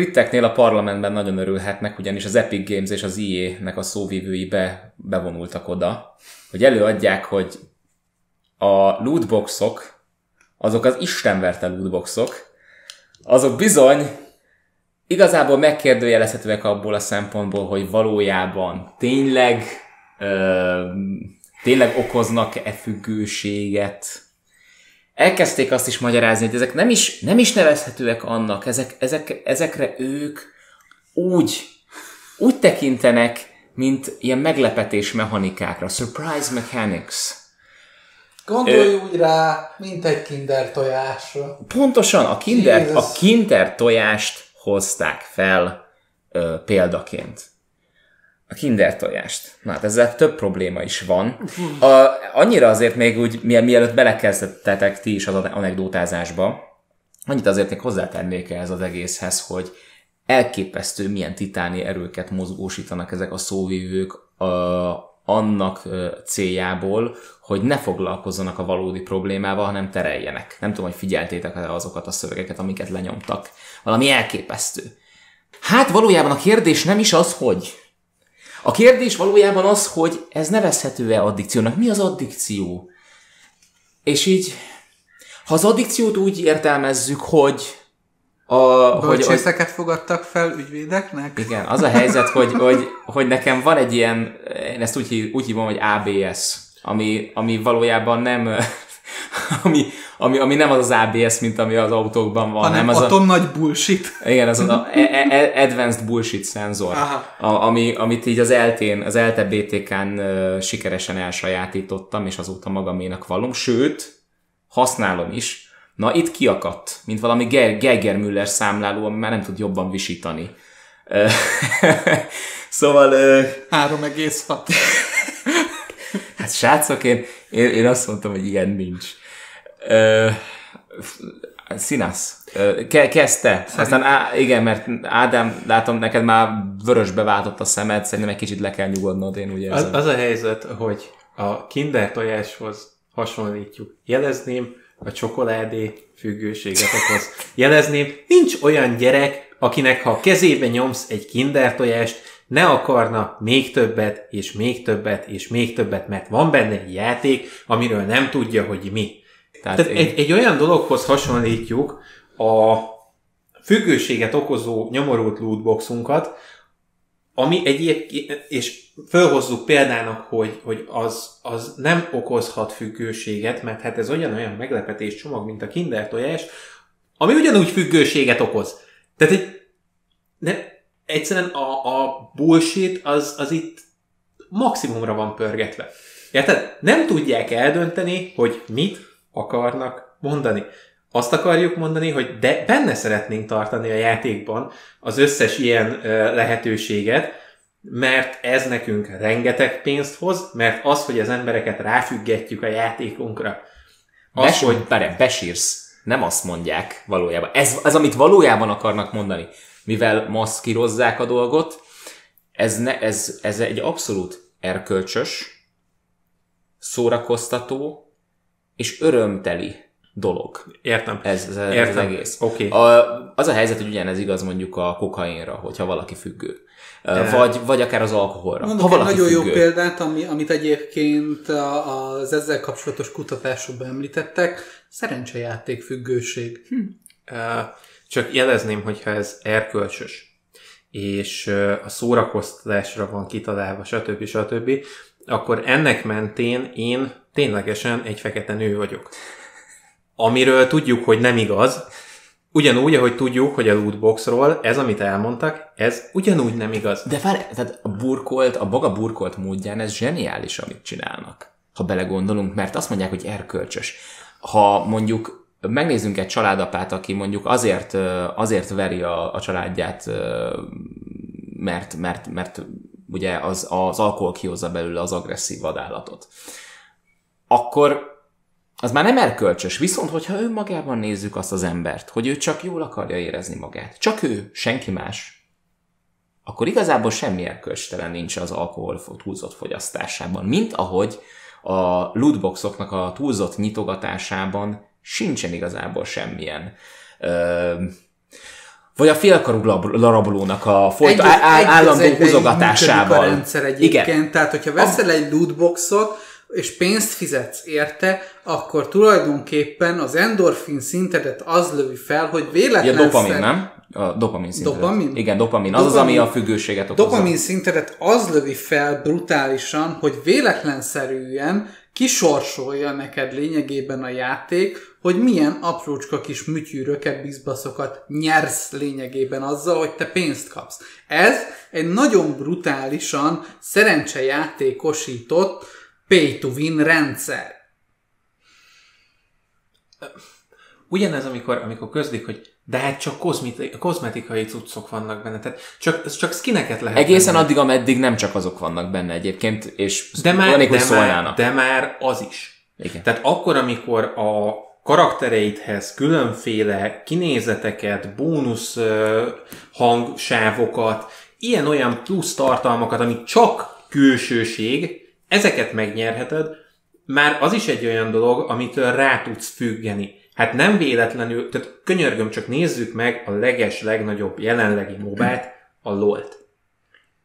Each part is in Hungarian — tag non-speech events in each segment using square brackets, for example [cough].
Briteknél a parlamentben nagyon örülhetnek, ugyanis az Epic Games és az EA-nek a szóvívői be, bevonultak oda, hogy előadják, hogy a lootboxok, azok az istenverte lootboxok, azok bizony igazából megkérdőjelezhetőek abból a szempontból, hogy valójában tényleg ö, tényleg okoznak-e függőséget. Elkezdték azt is magyarázni, hogy ezek nem is, nem is nevezhetőek annak, ezek, ezek, ezekre ők úgy, úgy tekintenek, mint ilyen meglepetés mechanikákra, surprise mechanics. Gondolj úgy rá, mint egy kinder tojásra. Pontosan, a kinder, Jesus. a kinder tojást hozták fel ö, példaként. A kinder tojást. Na hát ezzel több probléma is van. A, annyira azért még úgy, mie- mielőtt belekezdtetek ti is az anekdótázásba, annyit azért még hozzátennék ehhez az egészhez, hogy elképesztő milyen titáni erőket mozgósítanak ezek a szóvívők a, annak céljából, hogy ne foglalkozzanak a valódi problémával, hanem tereljenek. Nem tudom, hogy figyeltétek azokat a szövegeket, amiket lenyomtak. Valami elképesztő. Hát valójában a kérdés nem is az, hogy. A kérdés valójában az, hogy ez nevezhető-e addikciónak. Mi az addikció? És így, ha az addikciót úgy értelmezzük, hogy a, hogy, hogy Bölcsészeket fogadtak fel ügyvédeknek? igen, az a helyzet, hogy, hogy, hogy nekem van egy ilyen, én ezt úgy, hív, úgy hívom, hogy ABS, ami, ami valójában nem, [laughs] ami, ami, ami nem az az ABS, mint ami az autókban van, hanem az a, atom nagy bullshit. igen, az a a- a- Advanced Bullshit szenzor, a, ami, amit így az eltén, az ELTE BTK-n ö, sikeresen elsajátítottam, és azóta magaménak vallom, sőt, használom is. Na, itt kiakadt, mint valami Ge- Geiger-Müller számláló, ami már nem tud jobban visítani. [laughs] Szóval, ö, 3,6. Hát srácok, én, én, én azt mondtam, hogy ilyen nincs. Ö, Színász, ke, kezdte. Aztán á, igen, mert Ádám, látom, neked már vörösbe váltott a szemed, szerintem egy kicsit le kell nyugodnod, én úgy Az, érzem. az a helyzet, hogy a kinder tojáshoz hasonlítjuk. Jelezném, a csokoládé függőséget okoz. Jelezném, nincs olyan gyerek, akinek ha kezébe nyomsz egy kinder tojást, ne akarna még többet, és még többet, és még többet, mert van benne egy játék, amiről nem tudja, hogy mi. Tehát Tehát egy, egy olyan dologhoz hasonlítjuk a függőséget okozó nyomorult lootboxunkat, ami egyébként, és felhozzuk példának, hogy, hogy az, az nem okozhat függőséget, mert hát ez olyan-olyan meglepetés csomag, mint a kinder tojás, ami ugyanúgy függőséget okoz. Tehát egy, ne, egyszerűen a, a bullshit az, az itt maximumra van pörgetve. Érted? Nem tudják eldönteni, hogy mit akarnak mondani. Azt akarjuk mondani, hogy de benne szeretnénk tartani a játékban az összes ilyen ö, lehetőséget, mert ez nekünk rengeteg pénzt hoz, mert az, hogy az embereket ráfüggetjük a játékunkra, az, Bes, hogy bere, besírsz. Nem azt mondják valójában. Ez, ez, amit valójában akarnak mondani. Mivel maszkírozzák a dolgot, ez, ne, ez, ez egy abszolút erkölcsös, szórakoztató és örömteli dolog. értem. Ez, ez, ez Értem. az egész. Oké. A, az a helyzet, hogy ugyanez igaz mondjuk a kokainra, hogyha valaki függő. De- Vagy, vagy akár az alkoholra. Mondok ha egy valaki nagyon jó függő. példát, ami, amit egyébként az ezzel kapcsolatos kutatásokban említettek, szerencsejáték függőség. Hm. Ö, Csak jelezném, hogyha ez erkölcsös, és a szórakoztatásra van kitalálva, stb. stb., akkor ennek mentén én ténylegesen egy fekete nő vagyok. Amiről tudjuk, hogy nem igaz, ugyanúgy, ahogy tudjuk, hogy a lootboxról ez, amit elmondtak, ez ugyanúgy nem igaz. De várj, tehát a burkolt, a maga burkolt módján ez zseniális, amit csinálnak. Ha belegondolunk, mert azt mondják, hogy erkölcsös. Ha mondjuk megnézzünk egy családapát, aki mondjuk azért, azért veri a, a családját, mert, mert, mert ugye az, az alkohol kihozza belőle az agresszív vadállatot, akkor az már nem erkölcsös. Viszont, hogyha önmagában nézzük azt az embert, hogy ő csak jól akarja érezni magát, csak ő, senki más, akkor igazából semmi erkölcstelen nincs az alkohol túlzott fogyasztásában, mint ahogy a lootboxoknak a túlzott nyitogatásában sincsen igazából semmilyen ö, Vagy a félkarú larabolónak a folyt, Egy- á- á- egy az állandó húzogatásával. a rendszer egyébként. Igen. Tehát, hogyha veszel egy lootboxot, és pénzt fizetsz érte, akkor tulajdonképpen az endorfin szintedet az lövi fel, hogy Ja, véletlenül... dopamin, nem? A dopamin szint. Dopamin? Igen, dopamin. Az az, Dopamin. ami a függőséget okozza. Dopamin szintedet az lövi fel brutálisan, hogy véletlenszerűen kisorsolja neked lényegében a játék, hogy milyen aprócska kis műtyűröket, bizbaszokat nyersz lényegében azzal, hogy te pénzt kapsz. Ez egy nagyon brutálisan szerencsejátékosított pay-to-win rendszer. Ugyanez, amikor, amikor közlik, hogy de hát csak kozmeti- kozmetikai cuccok vannak benne, tehát csak, csak skineket lehet Egészen venni. addig, ameddig nem csak azok vannak benne egyébként, és de már, de, már, szólnának. de már az is. Igen. Tehát akkor, amikor a karaktereidhez különféle kinézeteket, bónusz hangsávokat, ilyen-olyan plusz tartalmakat, ami csak külsőség, ezeket megnyerheted, már az is egy olyan dolog, amitől rá tudsz függeni. Hát nem véletlenül, tehát könyörgöm, csak nézzük meg a leges, legnagyobb jelenlegi mobát, a LOL-t.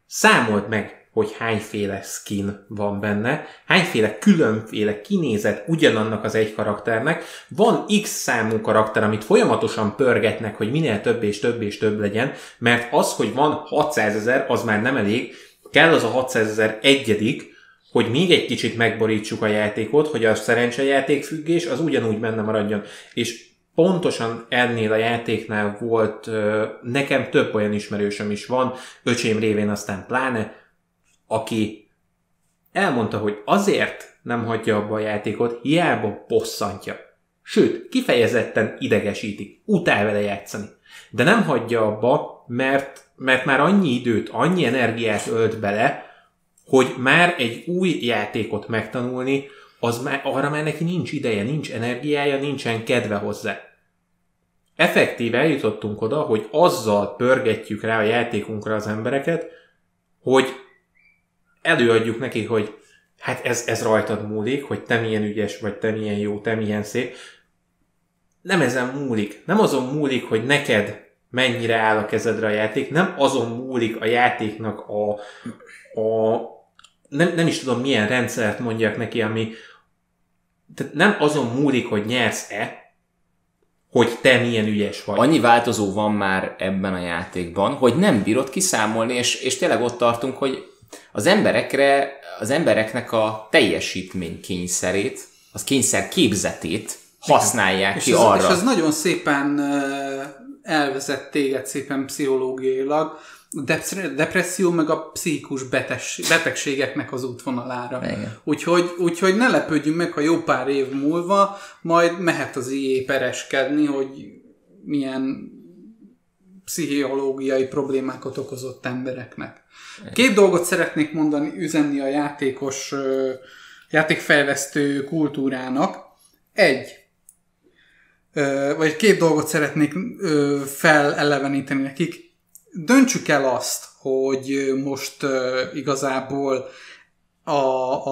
Számold meg, hogy hányféle skin van benne, hányféle különféle kinézet ugyanannak az egy karakternek, van x számú karakter, amit folyamatosan pörgetnek, hogy minél több és több és több legyen, mert az, hogy van 600 ezer, az már nem elég, kell az a 600 ezer egyedik, hogy még egy kicsit megborítsuk a játékot, hogy a szerencsejáték függés az ugyanúgy benne maradjon. És pontosan ennél a játéknál volt, nekem több olyan ismerősöm is van, öcsém révén aztán pláne, aki elmondta, hogy azért nem hagyja abba a játékot, hiába bosszantja. Sőt, kifejezetten idegesíti, utál vele játszani. De nem hagyja abba, mert, mert már annyi időt, annyi energiát ölt bele, hogy már egy új játékot megtanulni, az már, arra már neki nincs ideje, nincs energiája, nincsen kedve hozzá. Effektív eljutottunk oda, hogy azzal pörgetjük rá a játékunkra az embereket, hogy előadjuk neki, hogy hát ez, ez rajtad múlik, hogy te milyen ügyes vagy, te milyen jó, te milyen szép. Nem ezen múlik. Nem azon múlik, hogy neked mennyire áll a kezedre a játék, nem azon múlik a játéknak a, a nem, nem is tudom milyen rendszert mondjak neki, ami tehát nem azon múlik, hogy nyersz-e, hogy te milyen ügyes vagy. Annyi változó van már ebben a játékban, hogy nem bírod kiszámolni, és, és tényleg ott tartunk, hogy az emberekre, az embereknek a teljesítmény kényszerét, az kényszer képzetét használják És ki ez, arra. és ez nagyon szépen elvezet téged szépen pszichológiailag, a dep- depresszió meg a pszichikus betes- betegségeknek az útvonalára. Igen. Úgyhogy, úgyhogy ne lepődjünk meg, ha jó pár év múlva majd mehet az IE pereskedni, hogy milyen pszichológiai problémákat okozott embereknek. Két dolgot szeretnék mondani, üzenni a játékos, játékfejlesztő kultúrának. Egy, vagy két dolgot szeretnék feleleveníteni nekik. Döntsük el azt, hogy most igazából a,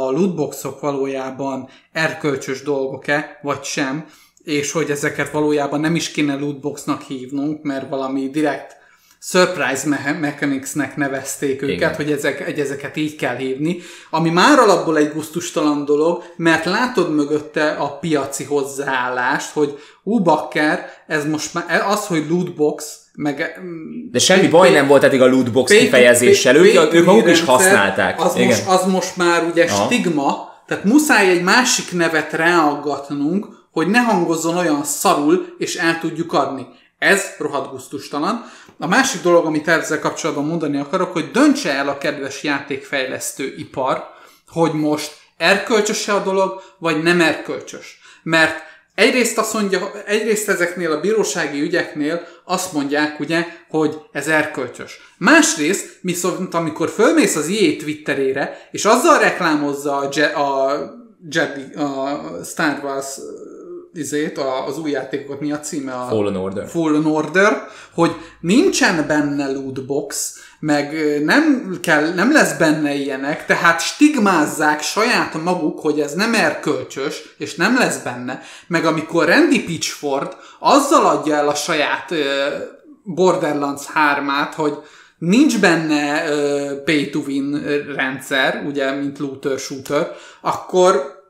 a lootboxok valójában erkölcsös dolgok-e, vagy sem, és hogy ezeket valójában nem is kéne lootboxnak hívnunk, mert valami direkt surprise me- mechanicsnek nevezték őket, Igen. hogy ezek, hogy ezeket így kell hívni, ami már alapból egy gusztustalan dolog, mert látod mögötte a piaci hozzáállást, hogy ú, bakker, ez most már, az, hogy lootbox, meg... mm, De semmi baj nem volt eddig a lootbox pay- kifejezéssel, pay- ők, ők maguk is használták. Az Igen. most, az most már ugye Aha. stigma, tehát muszáj egy másik nevet ráaggatnunk, hogy ne hangozzon olyan szarul, és el tudjuk adni. Ez rohadt gusztustalan. A másik dolog, amit ezzel kapcsolatban mondani akarok, hogy döntse el a kedves játékfejlesztő ipar, hogy most erkölcsös-e a dolog, vagy nem erkölcsös. Mert egyrészt azt mondja, egyrészt ezeknél a bírósági ügyeknél azt mondják, ugye, hogy ez erkölcsös. Másrészt, viszont amikor fölmész az IE Twitterére, és azzal reklámozza a, Je- a, Jedi, a Star Wars izét, az új játékokat, mi a címe? A Fallen Order. Fallen Order, hogy nincsen benne lootbox, meg nem, kell, nem lesz benne ilyenek, tehát stigmázzák saját maguk, hogy ez nem erkölcsös, és nem lesz benne. Meg amikor Randy Pitchford azzal adja el a saját Borderlands 3-át, hogy nincs benne uh, pay to win rendszer, ugye, mint looter shooter, akkor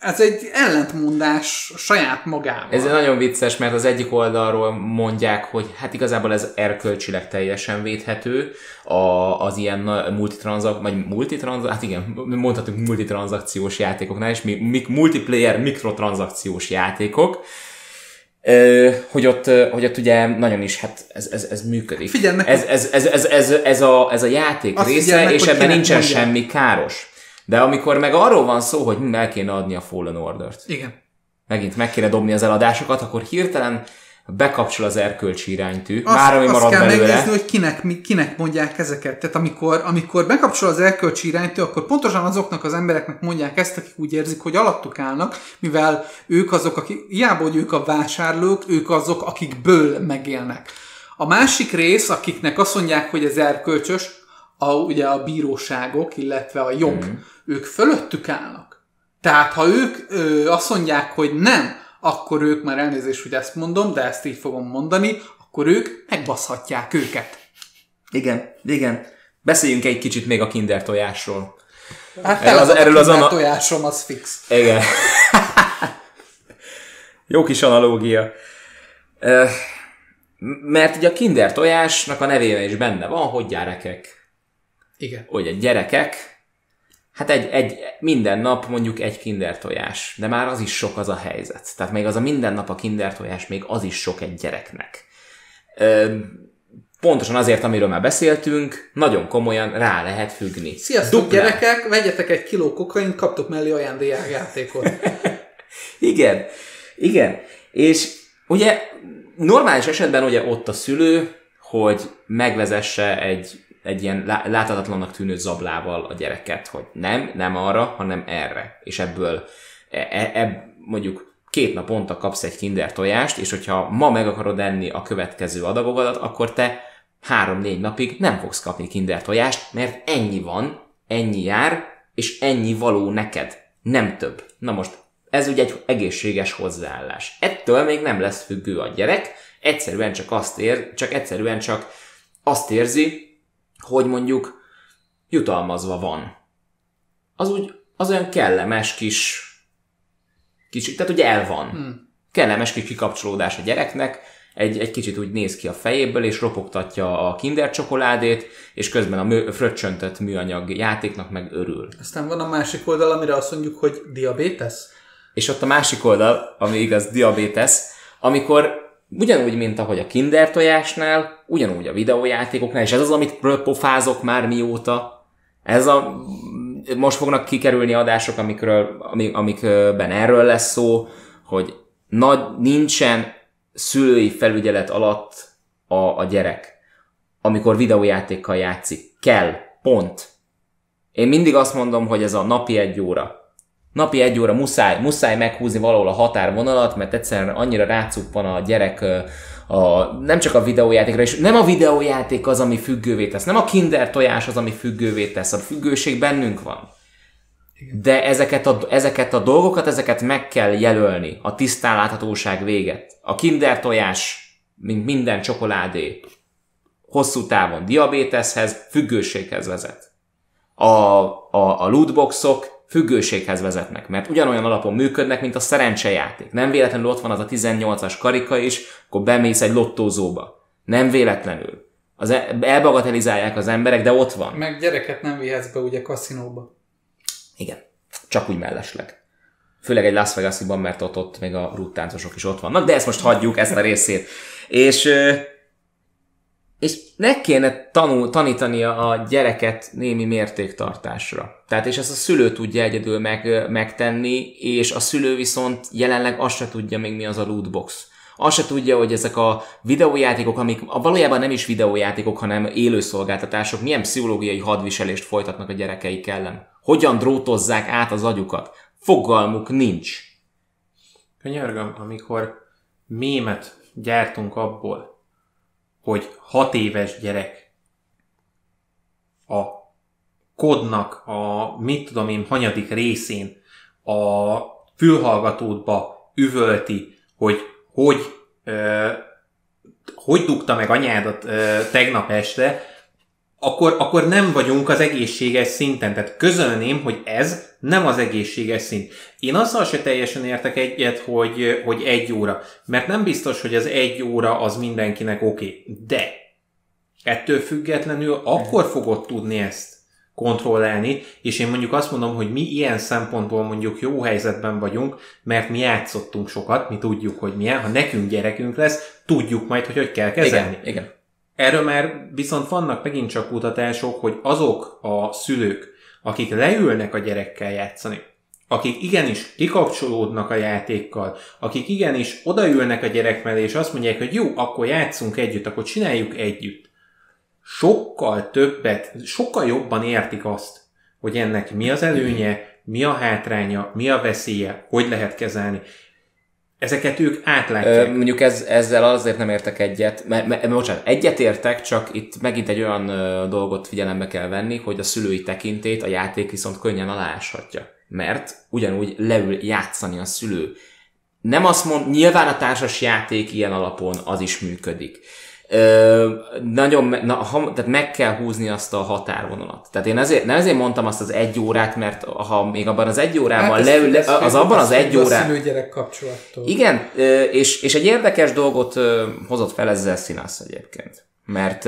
ez egy ellentmondás saját magával. Ez nagyon vicces, mert az egyik oldalról mondják, hogy hát igazából ez erkölcsileg teljesen védhető, a, az ilyen multitranszak, vagy multitranszak, hát igen, mondhatunk multitranszakciós játékoknál, és mi, mi, multiplayer mikrotranszakciós játékok, hogy ott, hogy ott ugye nagyon is, hát ez, ez, ez működik. Figyelj meg, ez, ez, ez, ez, ez, ez, a, ez a játék része, és ebben nincsen mondják. semmi káros. De amikor meg arról van szó, hogy hm, el kéne adni a Fallen Order-t, Igen. megint meg kéne dobni az eladásokat, akkor hirtelen bekapcsol az erkölcsi iránytű, Azt, már ami azt marad kell belőle. megnézni, hogy kinek, mi- kinek mondják ezeket. Tehát amikor, amikor bekapcsol az erkölcsi iránytű, akkor pontosan azoknak az embereknek mondják ezt, akik úgy érzik, hogy alattuk állnak, mivel ők azok, akik, hiába, hogy ők a vásárlók, ők azok, akikből megélnek. A másik rész, akiknek azt mondják, hogy ez erkölcsös, a, ugye a bíróságok, illetve a jog, mm. ők fölöttük állnak. Tehát ha ők ö, azt mondják, hogy nem, akkor ők már elnézést, hogy ezt mondom, de ezt így fogom mondani, akkor ők megbaszhatják őket. Igen, igen. Beszéljünk egy kicsit még a kinder tojásról. Hát Erről az- erről az ana- tojásom, az fix. Igen. [laughs] Jó kis analógia. Mert ugye a kinder tojásnak a nevében is benne van, hogy gyerekek. Igen. Ugye gyerekek, hát egy, egy, minden nap mondjuk egy kinder tojás, de már az is sok az a helyzet. Tehát még az a minden nap a kinder tojás, még az is sok egy gyereknek. Ö, pontosan azért, amiről már beszéltünk, nagyon komolyan rá lehet függni. Sziasztok, Duplán. gyerekek! Vegyetek egy kiló kokain, kaptok mellé ajándékjátékot. [laughs] Igen, igen. És ugye normális esetben ugye ott a szülő, hogy megvezesse egy, egy ilyen lá- láthatatlannak tűnő zablával a gyereket, hogy nem, nem arra, hanem erre. És ebből e, e, e, mondjuk két naponta kapsz egy kinder tojást, és hogyha ma meg akarod enni a következő adagodat, akkor te három-négy napig nem fogsz kapni kinder tojást, mert ennyi van, ennyi jár, és ennyi való neked. Nem több. Na most, ez ugye egy egészséges hozzáállás. Ettől még nem lesz függő a gyerek, egyszerűen csak azt ér, csak egyszerűen csak azt érzi, hogy mondjuk jutalmazva van. Az úgy, az olyan kellemes kis, kis tehát ugye el van. Hmm. Kellemes kis kikapcsolódás a gyereknek, egy, egy kicsit úgy néz ki a fejéből, és ropogtatja a kinder csokoládét, és közben a mű, fröccsöntött műanyag játéknak meg örül. Aztán van a másik oldal, amire azt mondjuk, hogy diabétesz. És ott a másik oldal, ami igaz, diabétesz, amikor ugyanúgy, mint ahogy a kinder tojásnál, ugyanúgy a videójátékoknál, és ez az, amit pofázok már mióta, ez a, most fognak kikerülni adások, amikről, amik, amikben erről lesz szó, hogy nagy, nincsen szülői felügyelet alatt a, a gyerek, amikor videójátékkal játszik. Kell. Pont. Én mindig azt mondom, hogy ez a napi egy óra. Napi egy óra muszáj, muszáj meghúzni valahol a határvonalat, mert egyszerűen annyira rácuppan a gyerek a, nem csak a videójátékra, és nem a videójáték az, ami függővé tesz, nem a kinder tojás az, ami függővé tesz, a függőség bennünk van. De ezeket a, ezeket a dolgokat, ezeket meg kell jelölni a tisztán láthatóság véget. A kinder tojás, mint minden csokoládé, hosszú távon diabéteshez, függőséghez vezet. A, a, a lootboxok függőséghez vezetnek, mert ugyanolyan alapon működnek, mint a szerencsejáték. Nem véletlenül ott van az a 18-as karika is, akkor bemész egy lottózóba. Nem véletlenül. Az e- elbagatelizálják az emberek, de ott van. Meg gyereket nem vihetsz be ugye kaszinóba. Igen. Csak úgy mellesleg. Főleg egy Las vegas mert ott, ott még a rúttáncosok is ott vannak, de ezt most hagyjuk, ezt a részét. És, és meg kéne tanul, tanítani a gyereket némi mértéktartásra. Tehát és ezt a szülő tudja egyedül meg, megtenni, és a szülő viszont jelenleg azt se tudja még mi az a lootbox. Azt se tudja, hogy ezek a videójátékok, amik a valójában nem is videójátékok, hanem élőszolgáltatások, milyen pszichológiai hadviselést folytatnak a gyerekeik ellen. Hogyan drótozzák át az agyukat. Fogalmuk nincs. Könyörgöm, amikor mémet gyártunk abból, hogy hat éves gyerek. A kodnak a mit tudom én hanyadik részén a fülhallgatódba üvölti, hogy hogy ö, hogy dugta meg anyádat ö, tegnap este, akkor, akkor nem vagyunk az egészséges szinten. Tehát közölném, hogy ez nem az egészséges szint. Én azzal se teljesen értek egyet, hogy, hogy egy óra. Mert nem biztos, hogy az egy óra az mindenkinek oké. Okay. De ettől függetlenül akkor fogod tudni ezt kontrollálni, és én mondjuk azt mondom, hogy mi ilyen szempontból mondjuk jó helyzetben vagyunk, mert mi játszottunk sokat, mi tudjuk, hogy milyen, ha nekünk gyerekünk lesz, tudjuk majd, hogy hogy kell kezelni. Igen, igen. Erről már viszont vannak megint csak kutatások, hogy azok a szülők, akik leülnek a gyerekkel játszani, akik igenis kikapcsolódnak a játékkal, akik igenis odaülnek a gyerek mellé, és azt mondják, hogy jó, akkor játszunk együtt, akkor csináljuk együtt. Sokkal többet, sokkal jobban értik azt, hogy ennek mi az előnye, mi a hátránya, mi a veszélye, hogy lehet kezelni. Ezeket ők átlátják. Ö, mondjuk ez, ezzel azért nem értek egyet, mert, mert bocsánat, egyet értek, csak itt megint egy olyan ö, dolgot figyelembe kell venni, hogy a szülői tekintét a játék viszont könnyen aláshatja. Mert ugyanúgy leül játszani a szülő. Nem azt mond, nyilván a társas játék ilyen alapon az is működik. Ö, nagyon, na, ha, tehát meg kell húzni azt a határvonalat. Tehát én ezért, nem ezért mondtam azt az egy órát, mert ha még abban az egy órában hát leül, le, az abban az egy órában... A szülő-gyerek kapcsolattól. Igen, és, és egy érdekes dolgot hozott fel ezzel Színász egyébként. Mert,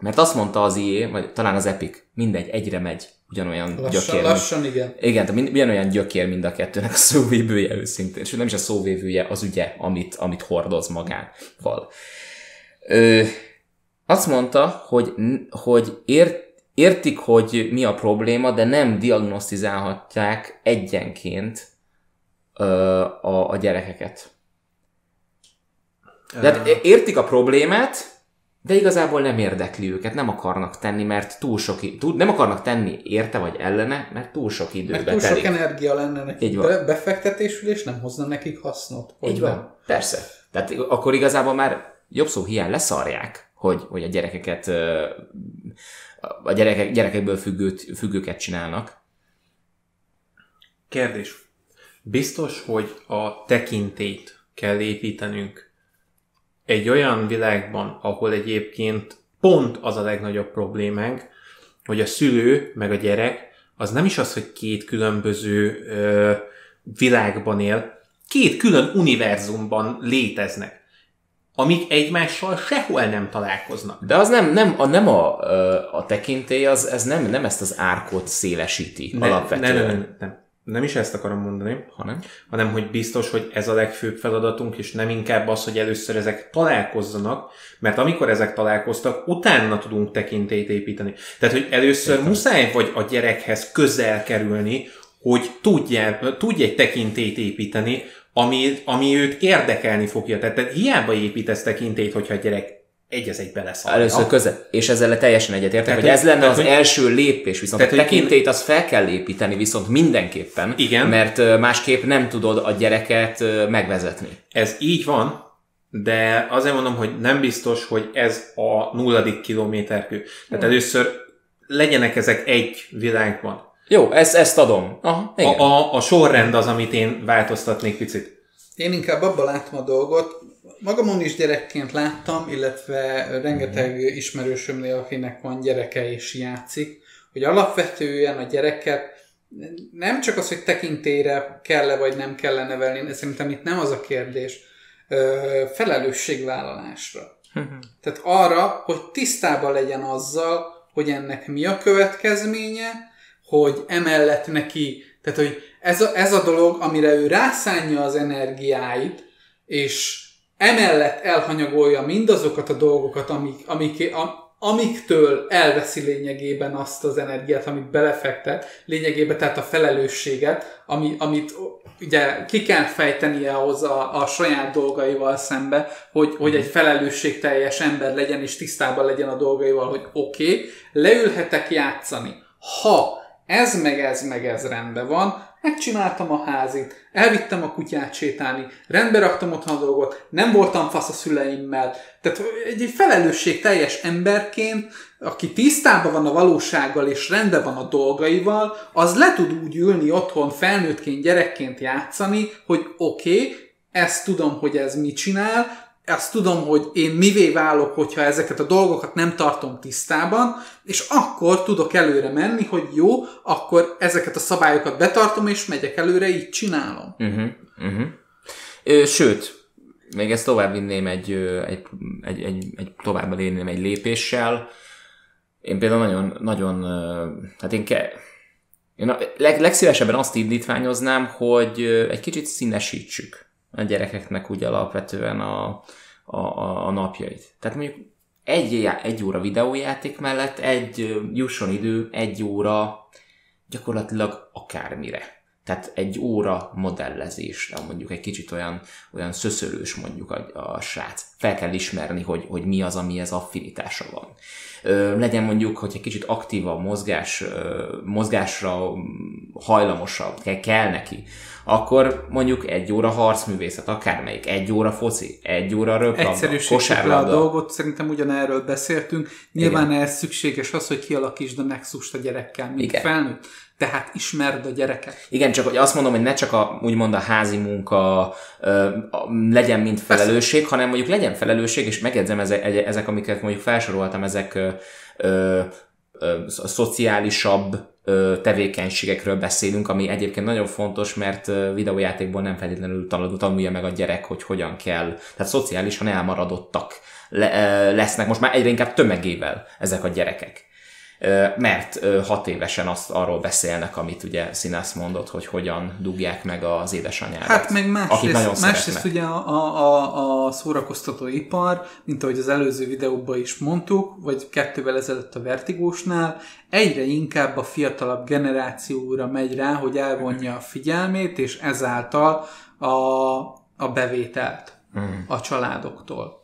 mert azt mondta az IE, vagy talán az Epic, mindegy, egyre megy ugyanolyan Lassan, gyökér. lassan igen. Igen, mind, ugyanolyan gyökér mind a kettőnek a szóvévője őszintén. És nem is a szóvévője, az ügye, amit, amit hordoz magával. Ö, azt mondta, hogy, hogy ért, értik, hogy mi a probléma, de nem diagnosztizálhatják egyenként ö, a, a gyerekeket. Tehát értik a problémát, de igazából nem érdekli őket, nem akarnak tenni, mert túl sok, túl, nem akarnak tenni érte vagy ellene, mert túl sok időbe Mert túl sok telik. energia lenne nekik Így van. be- befektetésül, és nem hozna nekik hasznot. Így van, persze. Tehát akkor igazából már jobb szó hiány leszarják, hogy, hogy a gyerekeket, a gyerekek, gyerekekből függőt, függőket csinálnak. Kérdés. Biztos, hogy a tekintét kell építenünk egy olyan világban, ahol egyébként pont az a legnagyobb problémánk, hogy a szülő meg a gyerek az nem is az, hogy két különböző ö, világban él, két külön univerzumban léteznek, amik egymással sehol nem találkoznak. De az nem, nem, a, nem a, a tekintély, az, ez nem, nem ezt az árkot szélesíti Ne, alapvetően. ne, ne, ne, nem. Nem is ezt akarom mondani, Hanem? hanem hogy biztos, hogy ez a legfőbb feladatunk, és nem inkább az, hogy először ezek találkozzanak, mert amikor ezek találkoztak, utána tudunk tekintélyt építeni. Tehát, hogy először Értem. muszáj vagy a gyerekhez közel kerülni, hogy tudja, tudj egy tekintélyt építeni, ami, ami őt érdekelni fogja. Tehát, tehát hiába építesz tekintélyt, hogyha a gyerek egy az egy beleszalja. Először közel. És ezzel teljesen egyetértek, hogy ez lenne tehát, az hogy- első lépés, viszont Tehát, a tekintélyt azt fel kell építeni, viszont mindenképpen, Igen. mert másképp nem tudod a gyereket megvezetni. Ez így van, de azért mondom, hogy nem biztos, hogy ez a nulladik kilométerkő. Tehát először legyenek ezek egy világban. Jó, ezt, ezt adom. Aha, igen. A, a, a sorrend az, amit én változtatnék picit. Én inkább abban látom a dolgot, magamon is gyerekként láttam, illetve rengeteg ismerősömnél, akinek van gyereke és játszik, hogy alapvetően a gyereket nem csak az, hogy tekintélyre kell-e vagy nem kell -e nevelni, szerintem itt nem az a kérdés, felelősségvállalásra. Tehát arra, hogy tisztában legyen azzal, hogy ennek mi a következménye, hogy emellett neki, tehát hogy ez a, ez a dolog, amire ő rászánja az energiáit, és emellett elhanyagolja mindazokat a dolgokat, amik, amik, a, amiktől elveszi lényegében azt az energiát, amit belefektet, lényegében tehát a felelősséget, ami, amit ugye ki kell fejtenie ahhoz a, a saját dolgaival szembe, hogy, hogy egy felelősségteljes ember legyen és tisztában legyen a dolgaival, hogy oké, okay, leülhetek játszani. Ha ez meg ez meg ez rendben van, megcsináltam a házit, elvittem a kutyát sétálni, rendbe raktam otthon a dolgot, nem voltam fasz a szüleimmel. Tehát egy, felelősség teljes emberként, aki tisztában van a valósággal és rendben van a dolgaival, az le tud úgy ülni otthon felnőttként, gyerekként játszani, hogy oké, okay, ezt tudom, hogy ez mit csinál, azt tudom, hogy én mivé válok, hogyha ezeket a dolgokat nem tartom tisztában, és akkor tudok előre menni, hogy jó, akkor ezeket a szabályokat betartom, és megyek előre, így csinálom. Uh-huh, uh-huh. Sőt, még ezt tovább vinném egy, egy, egy, egy, egy tovább lépném egy lépéssel. Én például nagyon, nagyon hát én, ke, én leg, legszívesebben azt indítványoznám, hogy egy kicsit színesítsük a gyerekeknek úgy alapvetően a, a, a, a napjait. Tehát mondjuk egy, egy óra videójáték mellett egy jusson idő, egy óra gyakorlatilag akármire. Tehát egy óra modellezésre, mondjuk egy kicsit olyan, olyan szöszölős mondjuk a, a srác. Fel kell ismerni, hogy, hogy mi az, ami ez affinitása van. Ö, legyen mondjuk, hogy egy kicsit aktívabb mozgás, ö, mozgásra hajlamosabb, kell, kell neki, akkor mondjuk egy óra harcművészet, akármelyik, egy óra foci, egy óra röplabda, kosárlabda. a dolgot, szerintem ugyanerről beszéltünk. Nyilván ez szükséges az, hogy kialakítsd a nexust a gyerekkel, mint Igen. felnőtt tehát ismerd a gyereket. Igen, csak hogy azt mondom, hogy ne csak a, úgymond a házi munka ö, legyen mint felelősség, hanem mondjuk legyen felelősség, és megjegyzem ezek, ezek amiket mondjuk felsoroltam, ezek ö, ö, ö, szociálisabb ö, tevékenységekről beszélünk, ami egyébként nagyon fontos, mert videójátékból nem feltétlenül tanulja meg a gyerek, hogy hogyan kell. Tehát szociálisan elmaradottak le, lesznek most már egyre inkább tömegével ezek a gyerekek mert hat évesen azt arról beszélnek, amit ugye Színász mondott, hogy hogyan dugják meg az édesanyját. Hát meg másrészt, másrészt ugye a, a, a szórakoztatóipar, mint ahogy az előző videóban is mondtuk, vagy kettővel ezelőtt a Vertigósnál, egyre inkább a fiatalabb generációra megy rá, hogy elvonja a figyelmét, és ezáltal a, a bevételt mm. a családoktól.